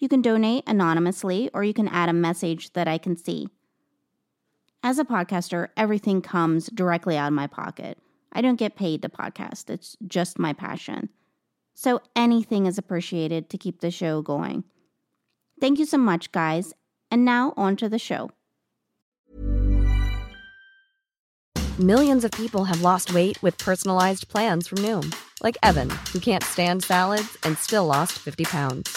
You can donate anonymously or you can add a message that I can see. As a podcaster, everything comes directly out of my pocket. I don't get paid to podcast, it's just my passion. So anything is appreciated to keep the show going. Thank you so much, guys. And now on to the show. Millions of people have lost weight with personalized plans from Noom, like Evan, who can't stand salads and still lost 50 pounds.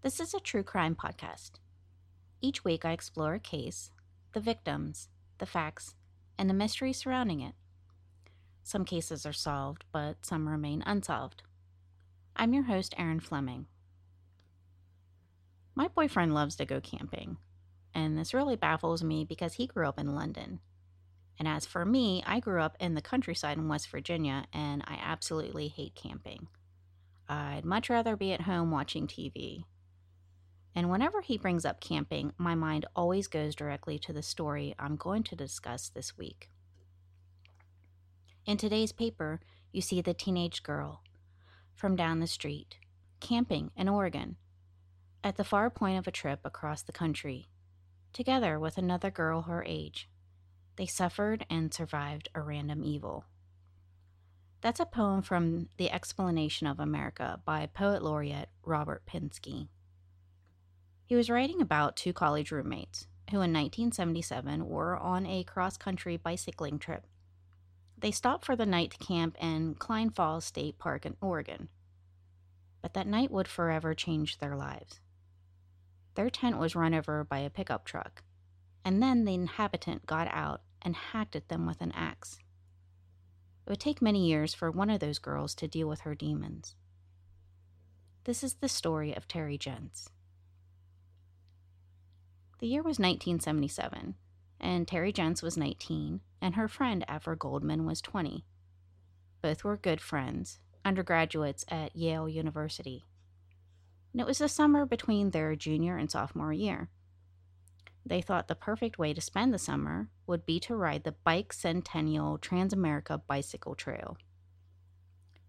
This is a true crime podcast. Each week, I explore a case, the victims, the facts, and the mystery surrounding it. Some cases are solved, but some remain unsolved. I'm your host, Erin Fleming. My boyfriend loves to go camping, and this really baffles me because he grew up in London. And as for me, I grew up in the countryside in West Virginia, and I absolutely hate camping. I'd much rather be at home watching TV. And whenever he brings up camping, my mind always goes directly to the story I'm going to discuss this week. In today's paper, you see the teenage girl from down the street, camping in Oregon, at the far point of a trip across the country, together with another girl her age. They suffered and survived a random evil. That's a poem from The Explanation of America by poet laureate Robert Pinsky. He was writing about two college roommates who in 1977 were on a cross country bicycling trip. They stopped for the night to camp in Cline Falls State Park in Oregon. But that night would forever change their lives. Their tent was run over by a pickup truck, and then the inhabitant got out and hacked at them with an axe. It would take many years for one of those girls to deal with her demons. This is the story of Terri Jentz. The year was 1977, and Terri Jentz was 19, and her friend Avra Goldman was 20. Both were good friends, undergraduates at Yale University. And it was the summer between their junior and sophomore year. They thought the perfect way to spend the summer would be to ride the Bikecentennial Transamerica Bicycle Trail.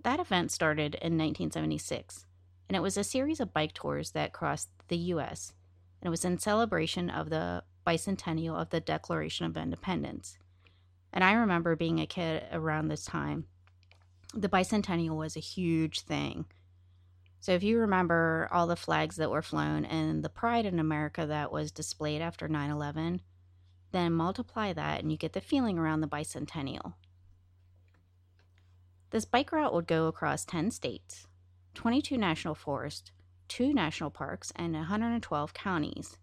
That event started in 1976, and it was a series of bike tours that crossed the U.S., and it was in celebration of the bicentennial of the Declaration of Independence. And I remember being a kid around this time. The bicentennial was a huge thing. So if you remember all the flags that were flown and the pride in America that was displayed after 9 11, then multiply that and you get the feeling around the bicentennial. This bike route would go across 10 states, 22 national forests, two national parks, and 112 counties.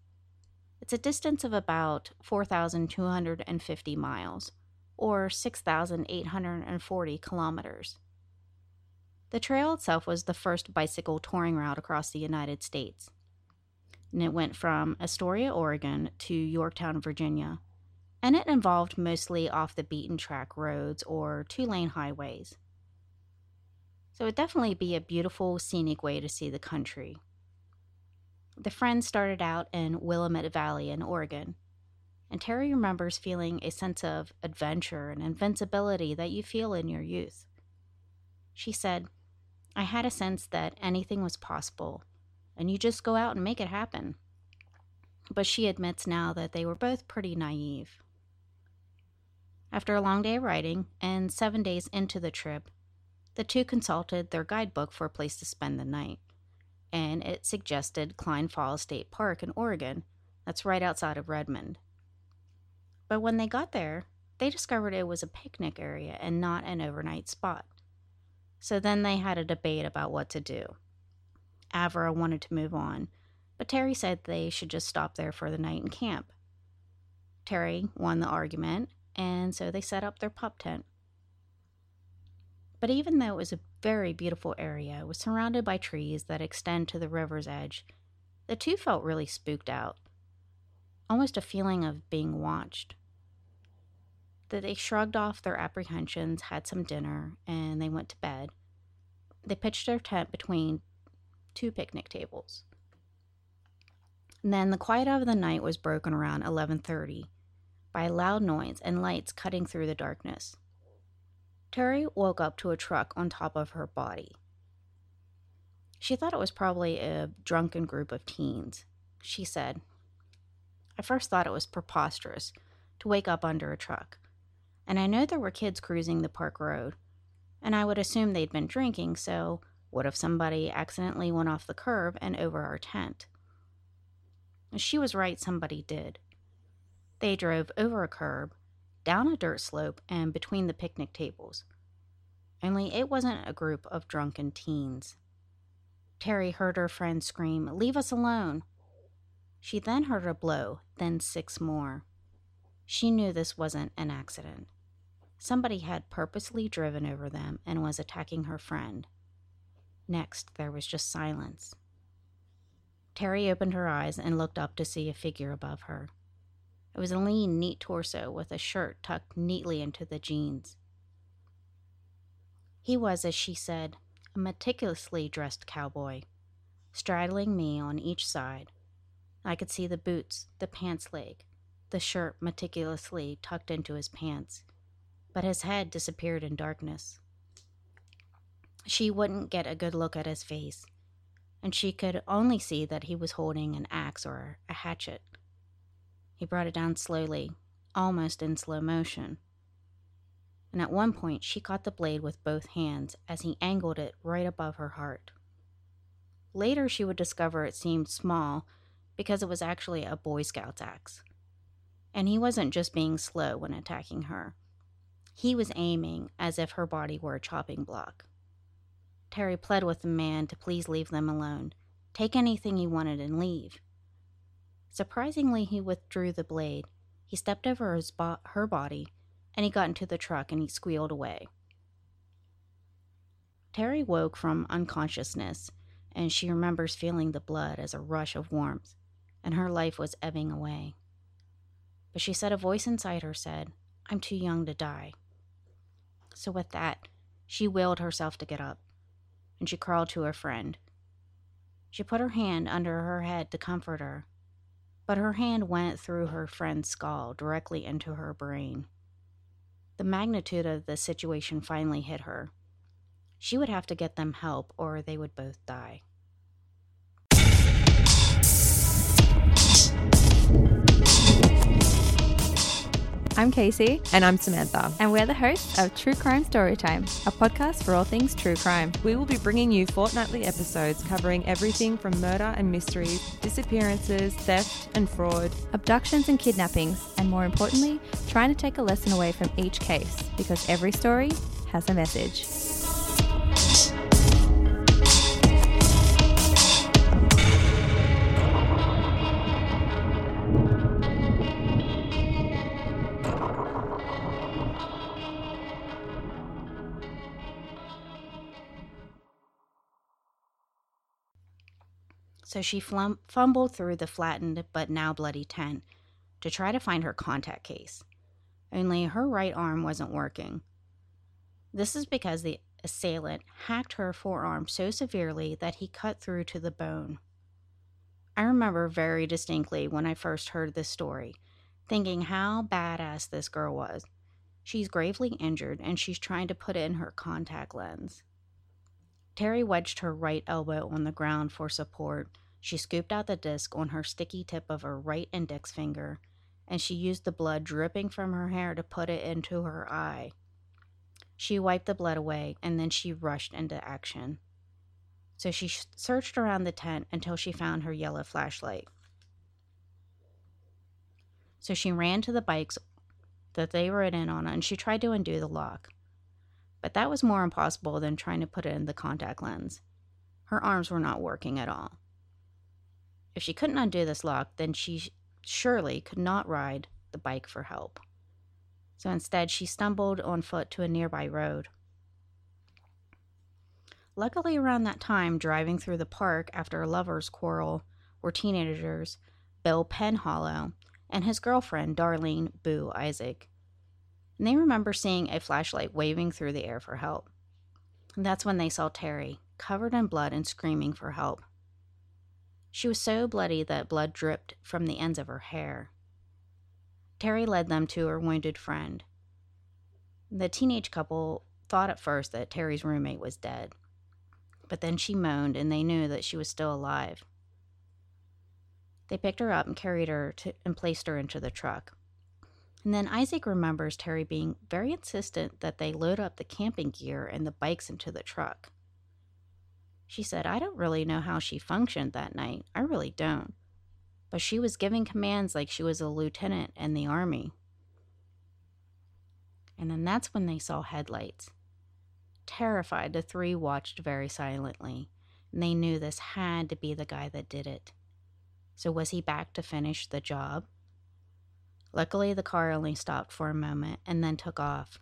It's a distance of about 4,250 miles, or 6,840 kilometers. The trail itself was the first bicycle touring route across the United States. And it went from Astoria, Oregon to Yorktown, Virginia. And it involved mostly off the beaten track roads or two lane highways. So it'd definitely be a beautiful, scenic way to see the country. The friends started out in Willamette Valley in Oregon, and Terri remembers feeling a sense of adventure and invincibility that you feel in your youth. She said, I had a sense that anything was possible, and you just go out and make it happen. But she admits now that they were both pretty naive. After a long day of riding and seven days into the trip, the two consulted their guidebook for a place to spend the night. and it suggested Cline Falls State Park in Oregon. That's right outside of Redmond. But when they got there, they discovered it was a picnic area and not an overnight spot. So then they had a debate about what to do. Avra wanted to move on, but Terri said they should just stop there for the night and camp. Terri won the argument, and so they set up their pup tent. But even though it was a very beautiful area, was surrounded by trees that extend to the river's edge, the two felt really spooked out, almost a feeling of being watched. That they shrugged off their apprehensions, had some dinner, and they went to bed. They pitched their tent between two picnic tables. And then the quiet of the night was broken around 11:30 by a loud noise and lights cutting through the darkness. Terri woke up to a truck on top of her body. She thought it was probably a drunken group of teens. She said, I first thought it was preposterous to wake up under a truck, and I know there were kids cruising the park road, and I would assume they'd been drinking, so what if somebody accidentally went off the curb and over our tent? She was right, somebody did. They drove over a curb, down a dirt slope, and between the picnic tables. Only it wasn't a group of drunken teens. Terri heard her friend scream, Leave us alone! She then heard a blow, then six more. She knew this wasn't an accident. Somebody had purposely driven over them and was attacking her friend. Next, there was just silence. Terri opened her eyes and looked up to see a figure above her. It was a lean, neat torso with a shirt tucked neatly into the jeans. He was, as she said, a meticulously dressed cowboy, straddling me on each side. I could see the boots, the pants leg, the shirt meticulously tucked into his pants, but his head disappeared in darkness. She wouldn't get a good look at his face, and she could only see that he was holding an axe or a hatchet. He brought it down slowly, almost in slow motion. And at one point, she caught the blade with both hands as he angled it right above her heart. Later, she would discover it seemed small because it was actually a Boy Scout's axe. And he wasn't just being slow when attacking her, he was aiming as if her body were a chopping block. Terri pled with the man to please leave them alone, take anything he wanted, and leave. Surprisingly, he withdrew the blade. He stepped over his bo- her body, and he got into the truck and he squealed away. Terri woke from unconsciousness, and she remembers feeling the blood as a rush of warmth, and her life was ebbing away. But she said a voice inside her said, I'm too young to die. So, with that, she willed herself to get up and she crawled to her friend. She put her hand under her head to comfort her, but her hand went through her friend's skull directly into her brain. The magnitude of the situation finally hit her. She would have to get them help or they would both die. I'm Casey. And I'm Samantha. And we're the hosts of True Crime Storytime, a podcast for all things true crime. We will be bringing you fortnightly episodes covering everything from murder and mysteries, disappearances, theft and fraud, abductions and kidnappings, and more importantly, trying to take a lesson away from each case because every story has a message. So she flum- fumbled through the flattened but now bloody tent to try to find her contact case. Only her right arm wasn't working. This is because the assailant hacked her forearm so severely that he cut through to the bone. I remember very distinctly when I first heard this story, thinking how badass this girl was. She's gravely injured and she's trying to put in her contact lens. Terri wedged her right elbow on the ground for support. She scooped out the disc on her sticky tip of her right index finger, and she used the blood dripping from her hair to put it into her eye. She wiped the blood away, and then she rushed into action. So she searched around the tent until she found her yellow flashlight. So she ran to the bikes that they were in on and she tried to undo the lock. But that was more impossible than trying to put it in the contact lens. Her arms were not working at all. If she couldn't undo this lock, then she surely could not ride the bike for help. So instead, she stumbled on foot to a nearby road. Luckily, around that time, driving through the park after a lover's quarrel were teenagers Bill Penhallow and his girlfriend, Darlene Boo Isaac. And they remember seeing a flashlight waving through the air for help. And that's when they saw Terri, covered in blood and screaming for help. She was so bloody that blood dripped from the ends of her hair. Terri led them to her wounded friend. The teenage couple thought at first that Terri's roommate was dead, but then she moaned and they knew that she was still alive. They picked her up and carried her to, and placed her into the truck. And then Isaac remembers Terri being very insistent that they load up the camping gear and the bikes into the truck. She said, I don't really know how she functioned that night. I really don't. But she was giving commands like she was a lieutenant in the army. And then that's when they saw headlights. Terrified, the three watched very silently, and they knew this had to be the guy that did it. So was he back to finish the job? Luckily, the car only stopped for a moment and then took off,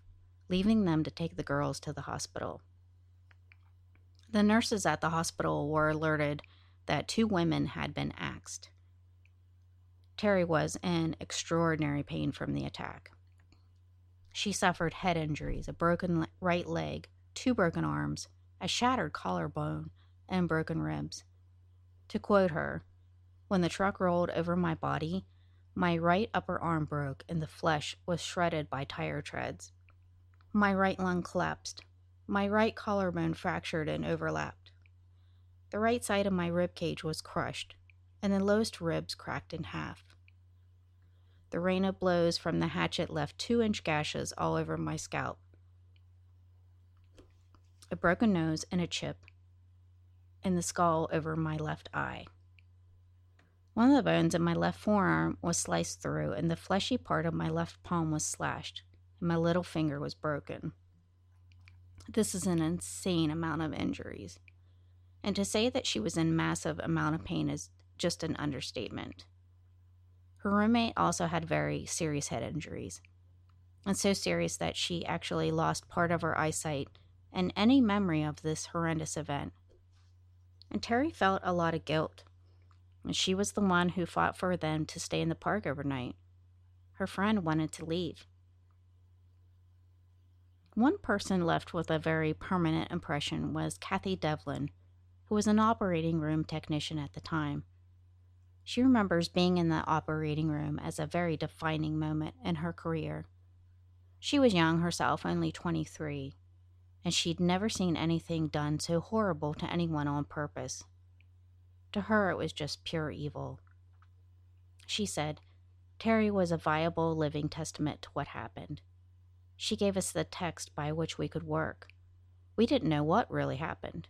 leaving them to take the girls to the hospital. The nurses at the hospital were alerted that two women had been axed. Terri was in extraordinary pain from the attack. She suffered head injuries, a broken right leg, two broken arms, a shattered collarbone, and broken ribs. To quote her, when the truck rolled over my body, my right upper arm broke and the flesh was shredded by tire treads. My right lung collapsed. My right collarbone fractured and overlapped. The right side of my rib cage was crushed, and the lowest ribs cracked in half. The rain of blows from the hatchet left two inch gashes all over my scalp, a broken nose, and a chip in the skull over my left eye. One of the bones in my left forearm was sliced through, and the fleshy part of my left palm was slashed, and my little finger was broken. This is an insane amount of injuries. And to say that she was in massive amount of pain is just an understatement. Her roommate also had very serious head injuries, and so serious that she actually lost part of her eyesight and any memory of this horrendous event. And Terri felt a lot of guilt she was the one who fought for them to stay in the park overnight. Her friend wanted to leave. One person left with a very permanent impression was Kathy Devlin, who was an operating room technician at the time. She remembers being in the operating room as a very defining moment in her career. She was young herself, only 23, and she'd never seen anything done so horrible to anyone on purpose. To her, it was just pure evil. She said, Terri was a viable living testament to what happened. She gave us the text by which we could work. We didn't know what really happened.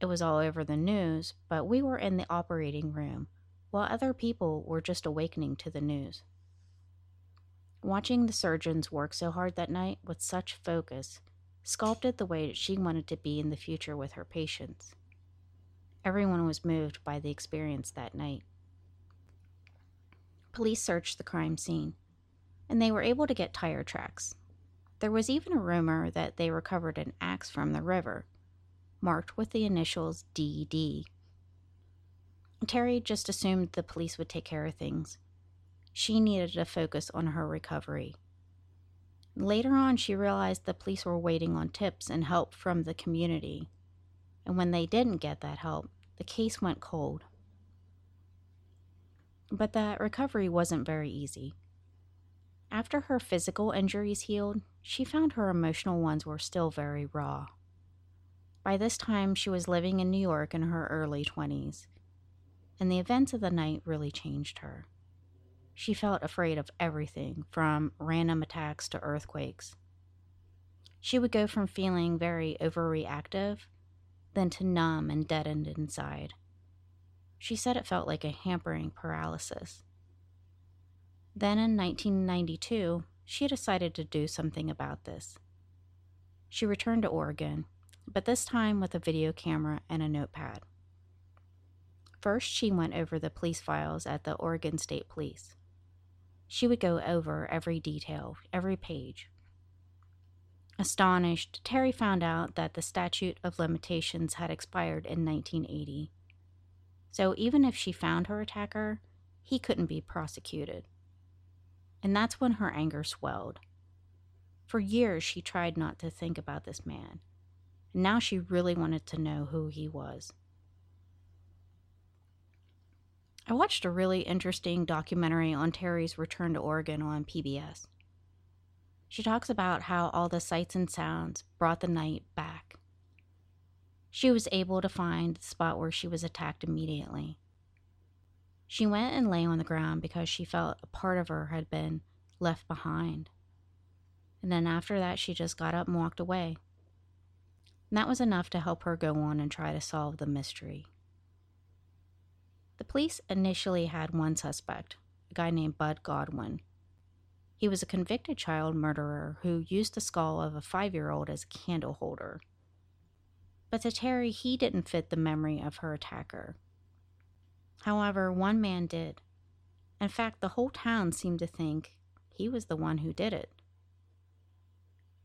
It was all over the news, but we were in the operating room, while other people were just awakening to the news. Watching the surgeons work so hard that night with such focus sculpted the way that she wanted to be in the future with her patients. Everyone was moved by the experience that night. Police searched the crime scene, and they were able to get tire tracks. There was even a rumor that they recovered an axe from the river, marked with the initials DD. Terri just assumed the police would take care of things. She needed to focus on her recovery. Later on, she realized the police were waiting on tips and help from the community and when they didn't get that help, the case went cold. But that recovery wasn't very easy. After her physical injuries healed, she found her emotional ones were still very raw. By this time, she was living in New York in her early 20s, and the events of the night really changed her. She felt afraid of everything from random attacks to earthquakes. She would go from feeling very overreactive then to numb and deadened inside. She said it felt like a hampering paralysis. Then in 1992, she decided to do something about this. She returned to Oregon, but this time with a video camera and a notepad. First, she went over the police files at the Oregon State Police. She would go over every detail, every page. Astonished, Terry found out that the statute of limitations had expired in 1980. So even if she found her attacker, he couldn't be prosecuted. And that's when her anger swelled. For years, she tried not to think about this man. And now she really wanted to know who he was. I watched a really interesting documentary on Terri's return to Oregon on PBS. She talks about how all the sights and sounds brought the night back. She was able to find the spot where she was attacked immediately. She went and lay on the ground because she felt a part of her had been left behind. And then after that, she just got up and walked away. And that was enough to help her go on and try to solve the mystery. The police initially had one suspect, a guy named Bud Godwin. He was a convicted child murderer who used the skull of a five year old as a candle holder. But to Terri, he didn't fit the memory of her attacker. However, one man did. In fact, the whole town seemed to think he was the one who did it.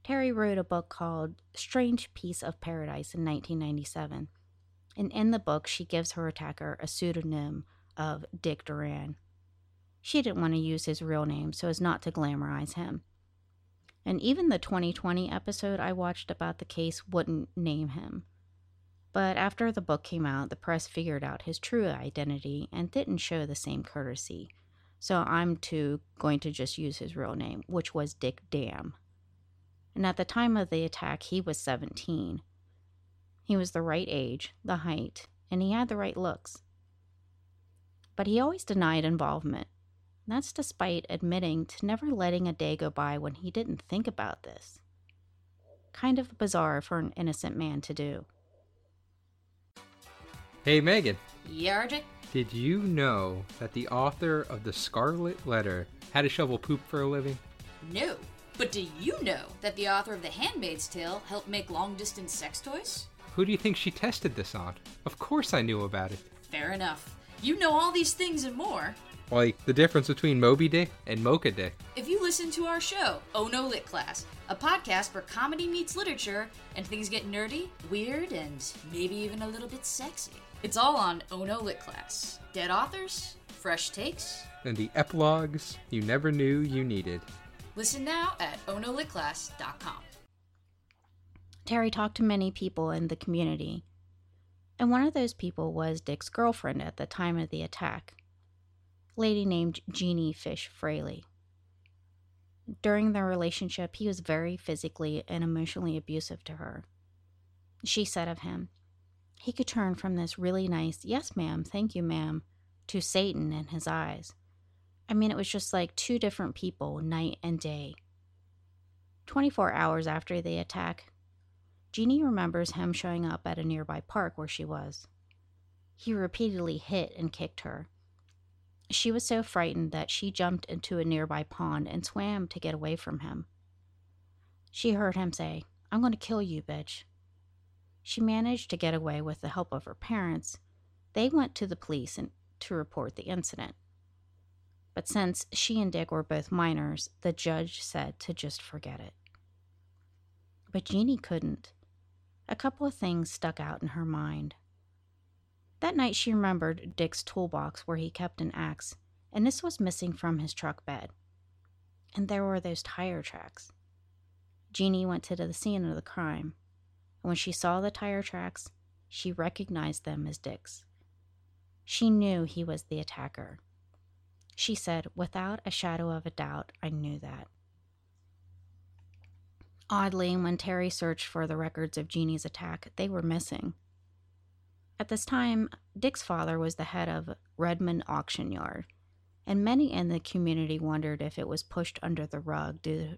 Terri wrote a book called Strange Piece of Paradise in 1997 and in the book, she gives her attacker a pseudonym of Dick Duran. She didn't want to use his real name so as not to glamorize him. And even the 2020 episode I watched about the case wouldn't name him. But after the book came out, the press figured out his true identity and didn't show the same courtesy. So I'm too going to just use his real name, which was Dick Dam. And at the time of the attack, he was 17. He was the right age, the height, and he had the right looks. But he always denied involvement. That's despite admitting to never letting a day go by when he didn't think about this. Kind of bizarre for an innocent man to do. Hey, Megan. Yeah, RJ? Did you know that the author of The Scarlet Letter had to shovel poop for a living? No. But do you know that the author of The Handmaid's Tale helped make long distance sex toys? Who do you think she tested this on? Of course I knew about it. Fair enough. You know all these things and more. Like the difference between Moby Dick and Mocha Dick. If you listen to our show, Oh No Lit Class, a podcast where comedy meets literature and things get nerdy, weird, and maybe even a little bit sexy. It's all on Oh No Lit Class. Dead authors, fresh takes, and the epilogues you never knew you needed. Listen now at ohnolitclass.com. Terri talked to many people in the community, and one of those people was Dick's girlfriend at the time of the attack, a lady named Jeannie Fish Fraley. During their relationship, he was very physically and emotionally abusive to her. She said of him, he could turn from this really nice, yes, ma'am, thank you, ma'am, to Satan in his eyes. I mean, it was just like two different people, night and day. 24 hours after the attack, Jeannie remembers him showing up at a nearby park where she was. He repeatedly hit and kicked her. She was so frightened that she jumped into a nearby pond and swam to get away from him. She heard him say, I'm going to kill you, bitch. She managed to get away with the help of her parents. They went to the police and, to report the incident. But since she and Dick were both minors, the judge said to just forget it. But Jeannie couldn't. A couple of things stuck out in her mind. That night, she remembered Dick's toolbox where he kept an axe, and this was missing from his truck bed. And there were those tire tracks. Jeannie went to the scene of the crime, and when she saw the tire tracks, she recognized them as Dick's. She knew he was the attacker. She said, without a shadow of a doubt, I knew that. Oddly, when Terri searched for the records of Jeannie's attack, they were missing. At this time, Dick's father was the head of Redmond Auction Yard, and many in the community wondered if it was pushed under the rug due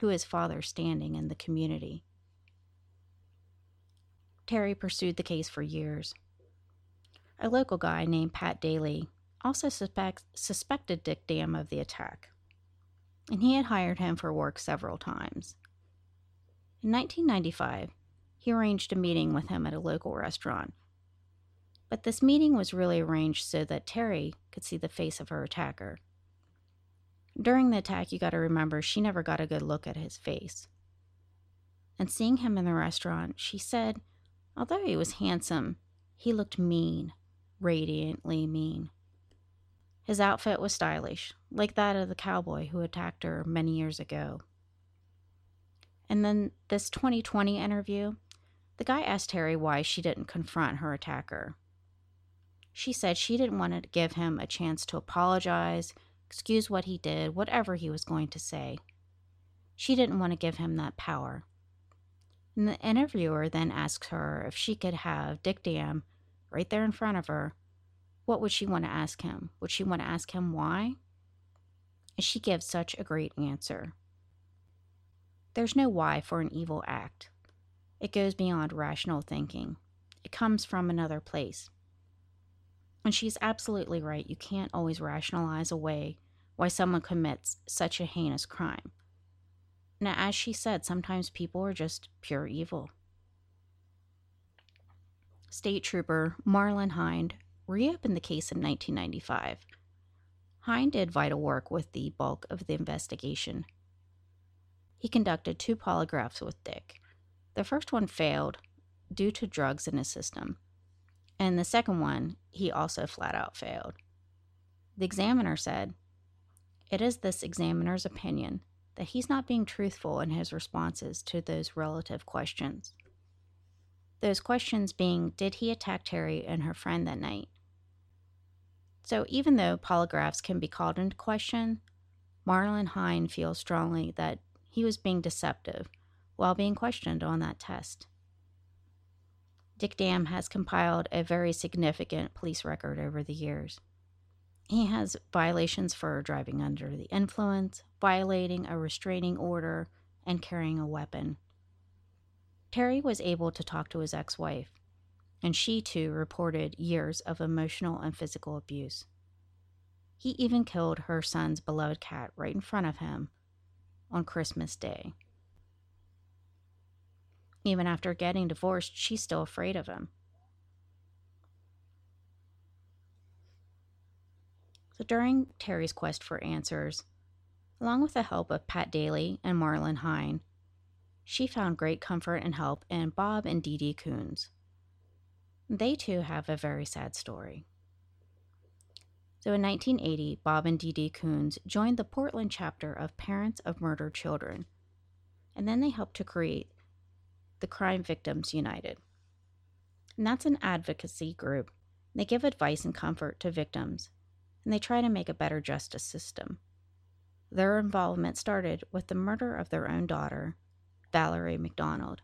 To his father standing in the community. Terri pursued the case for years. A local guy named Pat Daly also suspect, suspected Dick Dam of the attack, and he had hired him for work several times. In 1995, he arranged a meeting with him at a local restaurant. But this meeting was really arranged so that Terri could see the face of her attacker. During the attack, you got to remember she never got a good look at his face. And seeing him in the restaurant, she said, although he was handsome, he looked mean, radiantly mean. His outfit was stylish, like that of the cowboy who attacked her many years ago. And then this 2020 interview, the guy asked Terri why she didn't confront her attacker. She said she didn't want to give him a chance to apologize excuse what he did, whatever he was going to say. She didn't want to give him that power. And the interviewer then asks her if she could have Dick Dam right there in front of her. What would she want to ask him? Would she want to ask him why? And she gives such a great answer. There's no why for an evil act. It goes beyond rational thinking. It comes from another place. And she's absolutely right. You can't always rationalize away why someone commits such a heinous crime. Now, as she said, sometimes people are just pure evil. State Trooper Marlon Hind reopened the case in 1995. Hind did vital work with the bulk of the investigation. He conducted two polygraphs with Dick. The first one failed due to drugs in his system and the second one, he also flat out failed. The examiner said, It is this examiner's opinion that he's not being truthful in his responses to those relative questions. Those questions being, Did he attack Terri and her friend that night? So, even though polygraphs can be called into question, Marlon Hind feels strongly that he was being deceptive while being questioned on that test. Dick Dam has compiled a very significant police record over the years. He has violations for driving under the influence, violating a restraining order, and carrying a weapon. Terri was able to talk to his ex wife, and she too reported years of emotional and physical abuse. He even killed her son's beloved cat right in front of him on Christmas Day. Even after getting divorced, she's still afraid of him. So during Terri's quest for answers, along with the help of Pat Daly and Marlon Hind, she found great comfort and help in Bob and Dee Dee Coons. They too have a very sad story. So in 1980, Bob and Dee Dee Coons joined the Portland chapter of Parents of Murdered Children, and then they helped to create the Crime Victims United. And that's an advocacy group. They give advice and comfort to victims, and they try to make a better justice system. Their involvement started with the murder of their own daughter, Valerie McDonald.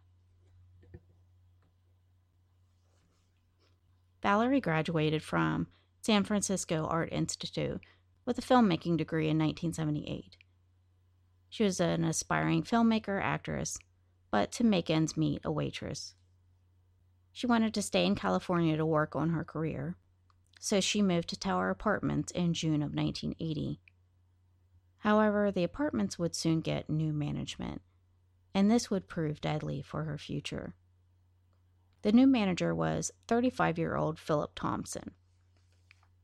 Valerie graduated from San Francisco Art Institute with a filmmaking degree in 1978. She was an aspiring filmmaker, actress, but to make ends meet, a waitress. She wanted to stay in California to work on her career, so she moved to Tower Apartments in June of 1980. However, the apartments would soon get new management, and this would prove deadly for her future. The new manager was 35 year old Philip Thompson,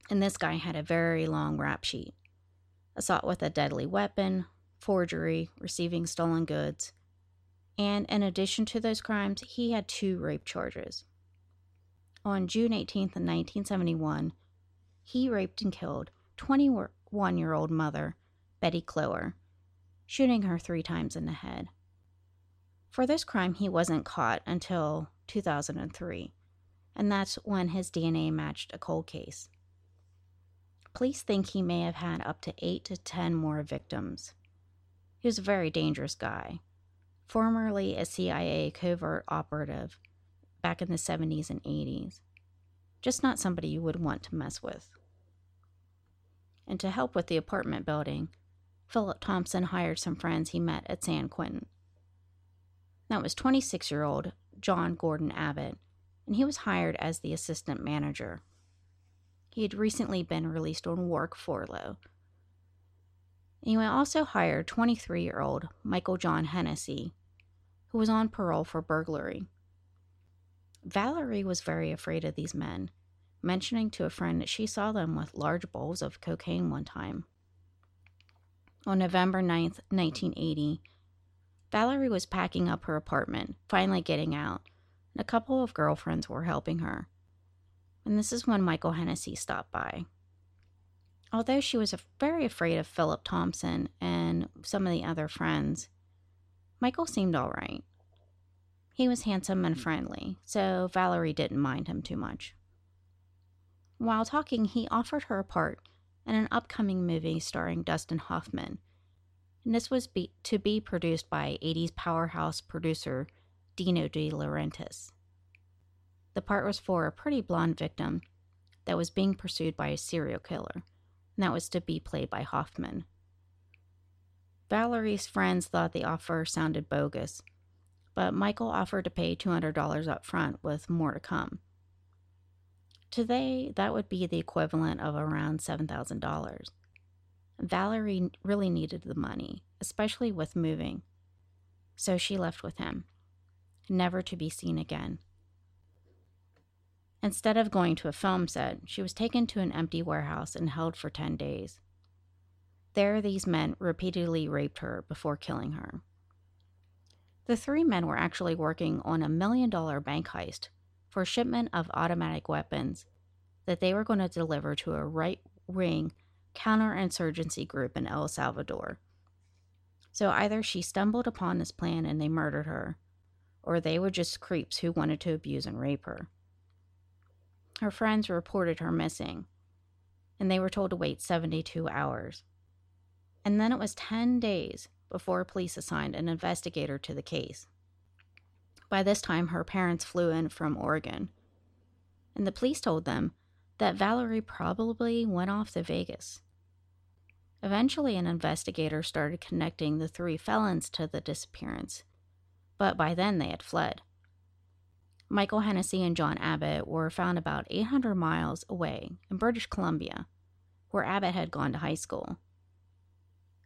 and this guy had a very long rap sheet assault with a deadly weapon, forgery, receiving stolen goods, and in addition to those crimes, he had two rape charges. On June 18th, 1971, he raped and killed 21 year old mother Betty Cloer, shooting her three times in the head. For this crime, he wasn't caught until 2003, and that's when his DNA matched a cold case. Police think he may have had up to 8 to 10 more victims. He was a very dangerous guy, formerly a CIA covert operative back in the 70s and 80s. Just not somebody you would want to mess with. And to help with the apartment building, Philip Thompson hired some friends he met at San Quentin. That was 26 year old John Gordon Abbott, and he was hired as the assistant manager. He had recently been released on work furlough. And he also hired 23 year old Michael John Hennessy, who was on parole for burglary. Valerie was very afraid of these men, mentioning to a friend that she saw them with large bowls of cocaine one time. On November 9th, 1980, Valerie was packing up her apartment, finally getting out, and a couple of girlfriends were helping her. And this is when Michael Hennessy stopped by. Although she was very afraid of Philip Thompson and some of the other friends, Michael seemed all right. He was handsome and friendly, so Valerie didn't mind him too much. While talking, he offered her a part in an upcoming movie starring Dustin Hoffman. And this was be- to be produced by 80s powerhouse producer Dino De Laurentiis. The part was for a pretty blonde victim that was being pursued by a serial killer, and that was to be played by Hoffman. Valerie's friends thought the offer sounded bogus, but Michael offered to pay $200 up front with more to come. Today, that would be the equivalent of around $7,000. Valerie really needed the money, especially with moving, so she left with him, never to be seen again. Instead of going to a film set, she was taken to an empty warehouse and held for 10 days. There, these men repeatedly raped her before killing her. The three men were actually working on a million dollar bank heist for shipment of automatic weapons that they were going to deliver to a right wing counterinsurgency group in El Salvador. So either she stumbled upon this plan and they murdered her, or they were just creeps who wanted to abuse and rape her. Her friends reported her missing, and they were told to wait 72 hours. And then it was 10 days before police assigned an investigator to the case. By this time, her parents flew in from Oregon, and the police told them that Valerie probably went off to Vegas. Eventually, an investigator started connecting the three felons to the disappearance, but by then they had fled. Michael Hennessy and John Abbott were found about 800 miles away in British Columbia, where Abbott had gone to high school.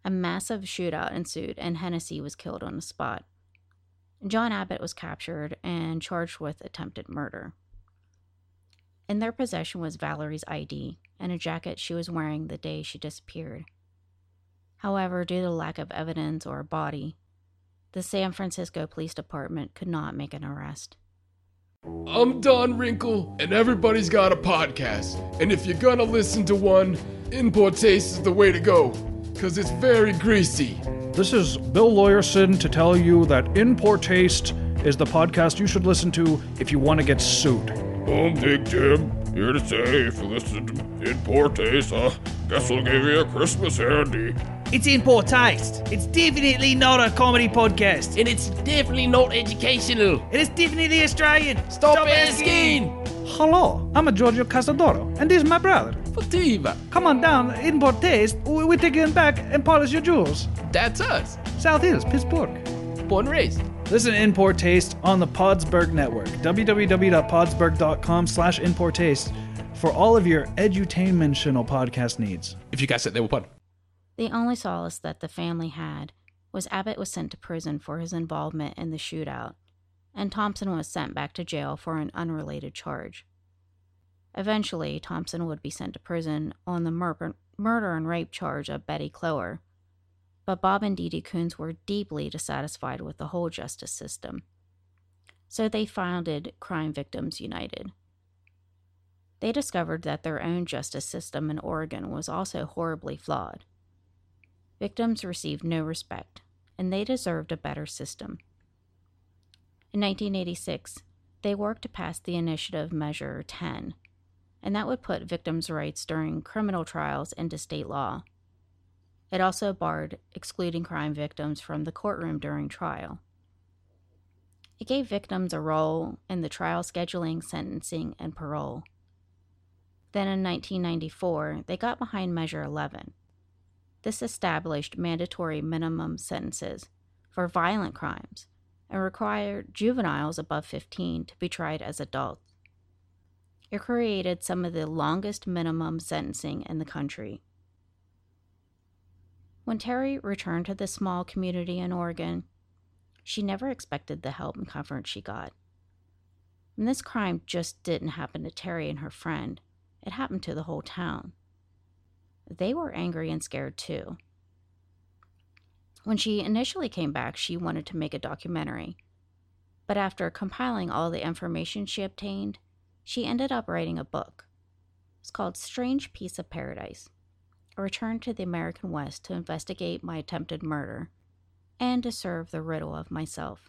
A massive shootout ensued, and Hennessy was killed on the spot. John Abbott was captured and charged with attempted murder. In their possession was Valerie's ID and a jacket she was wearing the day she disappeared. However, due to lack of evidence or a body, the San Francisco Police Department could not make an arrest. I'm Don Wrinkle, and everybody's got a podcast. And if you're gonna listen to one, In Poor Taste is the way to go, because it's very greasy. This is Bill Lawyerson to tell you that In Poor Taste is the podcast you should listen to if you want to get sued. I'm Big Jim, here to say if you listen to In Poor Taste, uh, guess we'll give you a Christmas handy. It's in poor taste. It's definitely not a comedy podcast. And it's definitely not educational. It is definitely Australian. Stop, Stop asking. Hello, I'm a Giorgio Casadoro, and this is my brother. Fativa. Come on down, in poor taste. We take you back and polish your jewels. That's us. South Hills, Pittsburgh. Born and raised. Listen to In Poor Taste on the Podsberg Network. www.podsberg.com slash In Poor Taste for all of your edutainmentional podcast needs. If you guys said they were fun. The only solace that the family had was Abbott was sent to prison for his involvement in the shootout, and Thompson was sent back to jail for an unrelated charge. Eventually, Thompson would be sent to prison on the mur- murder and rape charge of Betty Cloer, but Bob and Dee Dee Coons were deeply dissatisfied with the whole justice system. So they founded Crime Victims United. They discovered that their own justice system in Oregon was also horribly flawed. Victims received no respect, and they deserved a better system. In 1986, they worked to pass the initiative Measure 10, and that would put victims' rights during criminal trials into state law. It also barred excluding crime victims from the courtroom during trial. It gave victims a role in the trial scheduling, sentencing, and parole. Then in 1994, they got behind Measure 11. This established mandatory minimum sentences for violent crimes and required juveniles above 15 to be tried as adults. It created some of the longest minimum sentencing in the country. When Terri returned to the small community in Oregon, she never expected the help and comfort she got. And this crime just didn't happen to Terri and her friend, it happened to the whole town. They were angry and scared too. When she initially came back, she wanted to make a documentary. But after compiling all the information she obtained, she ended up writing a book. It's called Strange Piece of Paradise A Return to the American West to investigate my attempted murder and to serve the riddle of myself.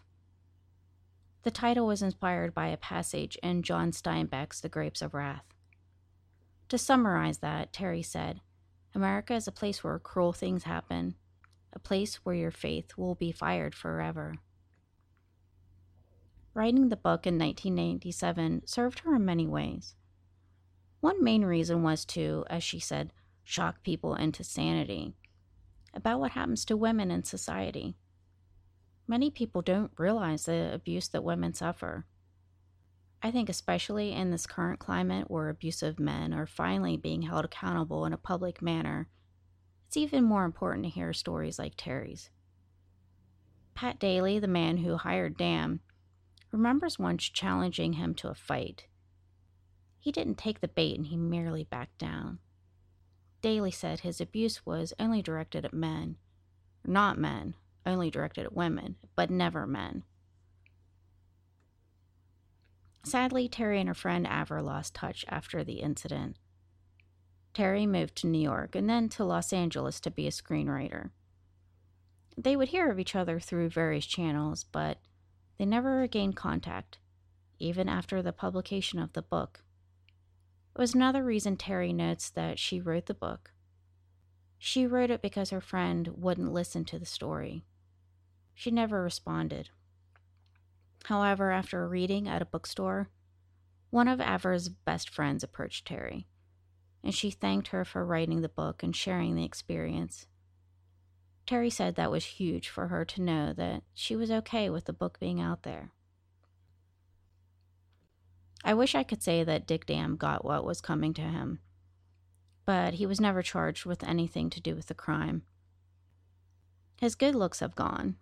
The title was inspired by a passage in John Steinbeck's The Grapes of Wrath. To summarize that, Terri said, America is a place where cruel things happen, a place where your faith will be fired forever. Writing the book in 1997 served her in many ways. One main reason was to, as she said, shock people into sanity about what happens to women in society. Many people don't realize the abuse that women suffer. I think, especially in this current climate where abusive men are finally being held accountable in a public manner, it's even more important to hear stories like Terri's. Pat Daly, the man who hired Dam, remembers once challenging him to a fight. He didn't take the bait and he merely backed down. Daly said his abuse was only directed at men, not men, only directed at women, but never men. Sadly, Terri and her friend Aver lost touch after the incident. Terri moved to New York and then to Los Angeles to be a screenwriter. They would hear of each other through various channels, but they never regained contact, even after the publication of the book. It was another reason Terri notes that she wrote the book. She wrote it because her friend wouldn't listen to the story. She never responded. However, after a reading at a bookstore, one of Aver's best friends approached Terri, and she thanked her for writing the book and sharing the experience. Terri said that was huge for her to know that she was okay with the book being out there. I wish I could say that Dick Dam got what was coming to him, but he was never charged with anything to do with the crime. His good looks have gone,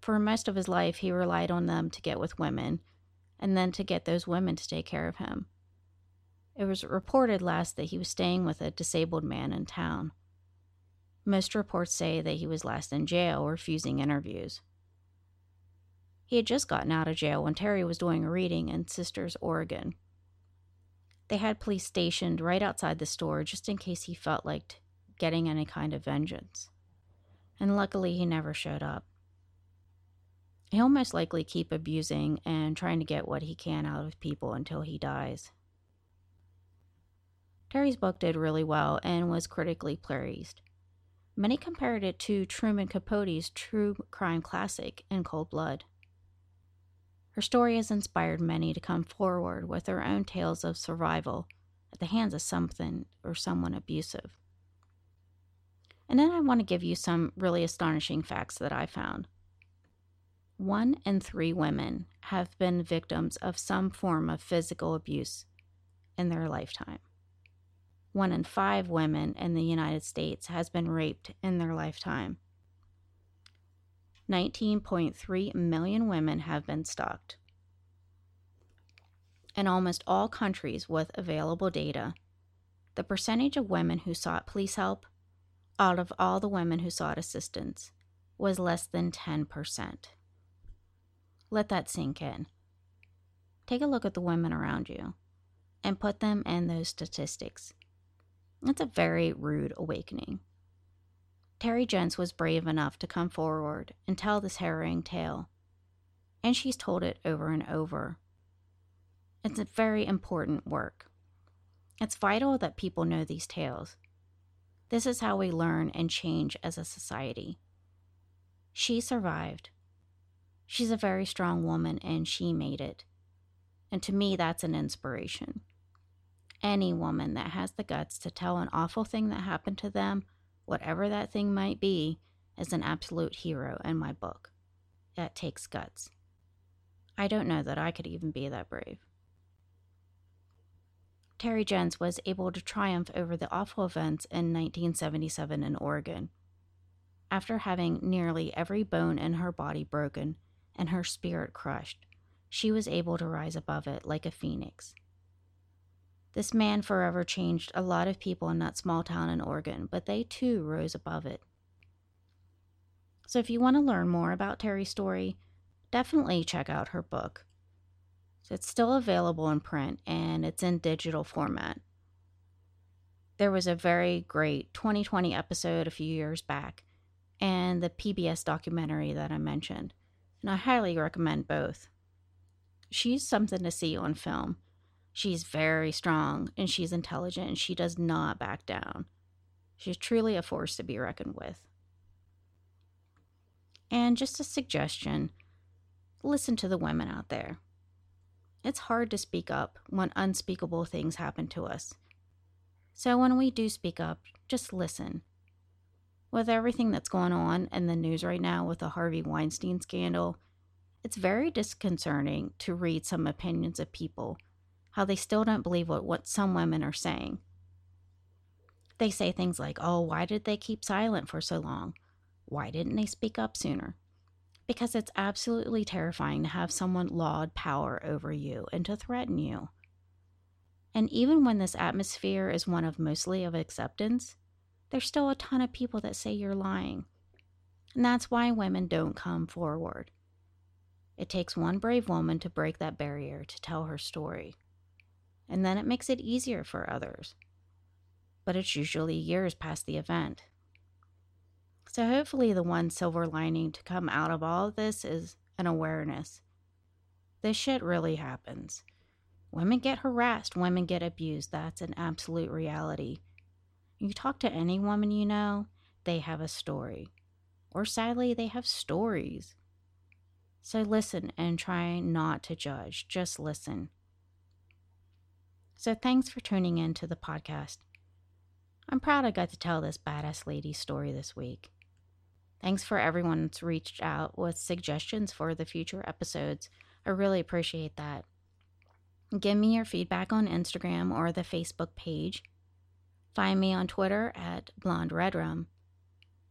for most of his life, he relied on them to get with women, and then to get those women to take care of him. It was reported last that he was staying with a disabled man in town. Most reports say that he was last in jail refusing interviews. He had just gotten out of jail when Terri was doing a reading in Sisters, Oregon. They had police stationed right outside the store just in case he felt like getting any kind of vengeance. And luckily, he never showed up he'll most likely keep abusing and trying to get what he can out of people until he dies. Terri's book did really well and was critically praised. Many compared it to Truman Capote's true crime classic, In Cold Blood. Her story has inspired many to come forward with their own tales of survival at the hands of something or someone abusive. And then I want to give you some really astonishing facts that I found. One in three women have been victims of some form of physical abuse in their lifetime. One in five women in the United States has been raped in their lifetime. 19.3 million women have been stalked. In almost all countries with available data, the percentage of women who sought police help out of all the women who sought assistance was less than 10%. Let that sink in. Take a look at the women around you and put them in those statistics. It's a very rude awakening. Terri Jentz was brave enough to come forward and tell this harrowing tale, and she's told it over and over. It's a very important work. It's vital that people know these tales. This is how we learn and change as a society. She survived. She's a very strong woman and she made it. And to me, that's an inspiration. Any woman that has the guts to tell an awful thing that happened to them, whatever that thing might be, is an absolute hero in my book. That takes guts. I don't know that I could even be that brave. Terri Jentz was able to triumph over the awful events in 1977 in Oregon. After having nearly every bone in her body broken and her spirit crushed, she was able to rise above it like a phoenix. This man forever changed a lot of people in that small town in Oregon, but they too rose above it. So, if you want to learn more about Terri's story, definitely check out her book. It's still available in print and it's in digital format. There was a very great 20/20 episode a few years back and the PBS documentary that I mentioned, and I highly recommend both. She's something to see on film. She's very strong and she's intelligent and she does not back down. She's truly a force to be reckoned with. And just a suggestion listen to the women out there. It's hard to speak up when unspeakable things happen to us. So when we do speak up, just listen. With everything that's going on in the news right now with the Harvey Weinstein scandal, it's very disconcerting to read some opinions of people, how they still don't believe what, what some women are saying. They say things like, oh, why did they keep silent for so long? Why didn't they speak up sooner? because it's absolutely terrifying to have someone laud power over you and to threaten you. And even when this atmosphere is one of mostly of acceptance, there's still a ton of people that say you're lying. And that's why women don't come forward. It takes one brave woman to break that barrier to tell her story. And then it makes it easier for others. But it's usually years past the event. So, hopefully, the one silver lining to come out of all of this is an awareness. This shit really happens. Women get harassed, women get abused. That's an absolute reality. You talk to any woman you know, they have a story. Or sadly, they have stories. So listen and try not to judge, just listen. So thanks for tuning in to the podcast. I'm proud I got to tell this badass lady story this week. Thanks for everyone that's reached out with suggestions for the future episodes. I really appreciate that. Give me your feedback on Instagram or the Facebook page. Find me on Twitter at Blonde Redrum.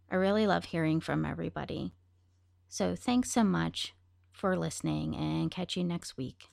I really love hearing from everybody. So thanks so much for listening and catch you next week.